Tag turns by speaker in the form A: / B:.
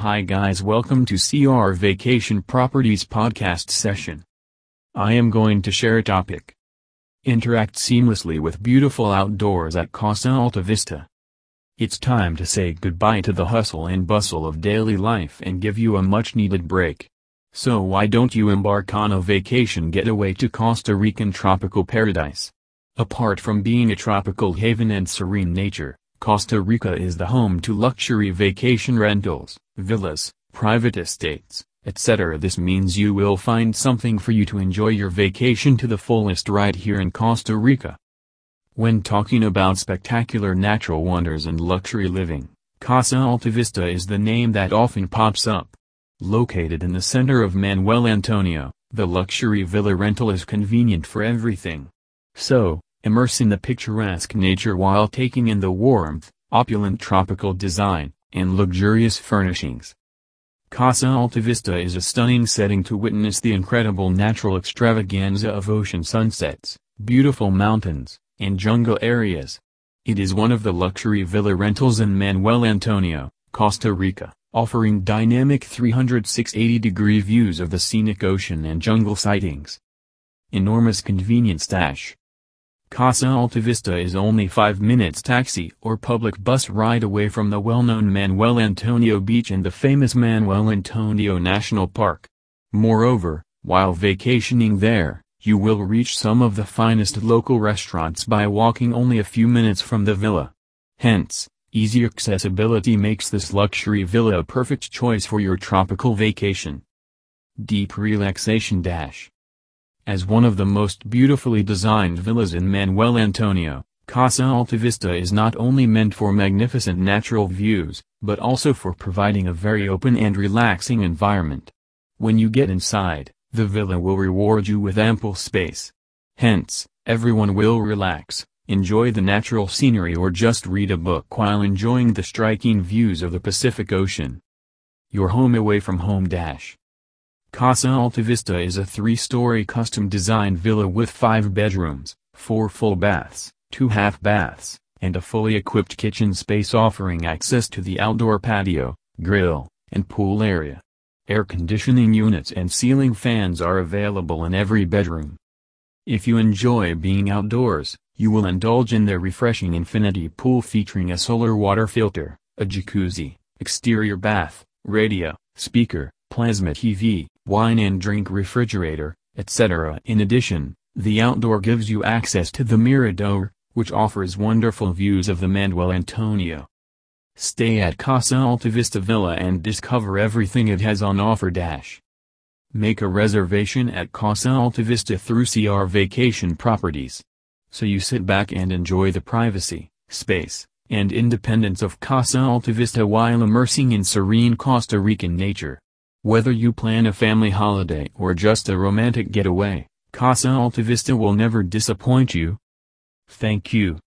A: Hi guys welcome to CR Vacation Properties podcast session. I am going to share a topic. Interact seamlessly with beautiful outdoors at Casa Alta Vista. It's time to say goodbye to the hustle and bustle of daily life and give you a much needed break. So why don't you embark on a vacation getaway to Costa Rican tropical paradise? Apart from being a tropical haven and serene nature, Costa Rica is the home to luxury vacation rentals, villas, private estates, etc. This means you will find something for you to enjoy your vacation to the fullest right here in Costa Rica. When talking about spectacular natural wonders and luxury living, Casa Alta Vista is the name that often pops up. Located in the center of Manuel Antonio, the luxury villa rental is convenient for everything. So, immerse in the picturesque nature while taking in the warmth, opulent tropical design, and luxurious furnishings. Casa Alta Vista is a stunning setting to witness the incredible natural extravaganza of ocean sunsets, beautiful mountains, and jungle areas. It is one of the luxury villa rentals in Manuel Antonio, Costa Rica, offering dynamic 360-degree views of the scenic ocean and jungle sightings. Enormous convenience dash. Casa Alta Vista is only 5 minutes taxi or public bus ride away from the well-known Manuel Antonio Beach and the famous Manuel Antonio National Park. Moreover, while vacationing there, you will reach some of the finest local restaurants by walking only a few minutes from the villa. Hence, easy accessibility makes this luxury villa a perfect choice for your tropical vacation. Deep Relaxation Dash as one of the most beautifully designed villas in Manuel Antonio, Casa Alta Vista is not only meant for magnificent natural views, but also for providing a very open and relaxing environment. When you get inside, the villa will reward you with ample space. Hence, everyone will relax, enjoy the natural scenery or just read a book while enjoying the striking views of the Pacific Ocean. Your home away from home dash. Casa Alta Vista is a three-story custom-designed villa with five bedrooms, four full baths, two half baths, and a fully equipped kitchen space offering access to the outdoor patio, grill, and pool area. Air conditioning units and ceiling fans are available in every bedroom. If you enjoy being outdoors, you will indulge in their refreshing infinity pool featuring a solar water filter, a jacuzzi, exterior bath, radio, speaker, plasma TV, wine and drink refrigerator, etc. In addition, the outdoor gives you access to the Mirador, which offers wonderful views of the Manuel Antonio. Stay at Casa Alta Vista Villa and discover everything it has on offer dash. Make a reservation at Casa Alta Vista through CR Vacation Properties. So you sit back and enjoy the privacy, space, and independence of Casa Alta Vista while immersing in serene Costa Rican nature. Whether you plan a family holiday or just a romantic getaway, Casa Alta Vista will never disappoint you. Thank you.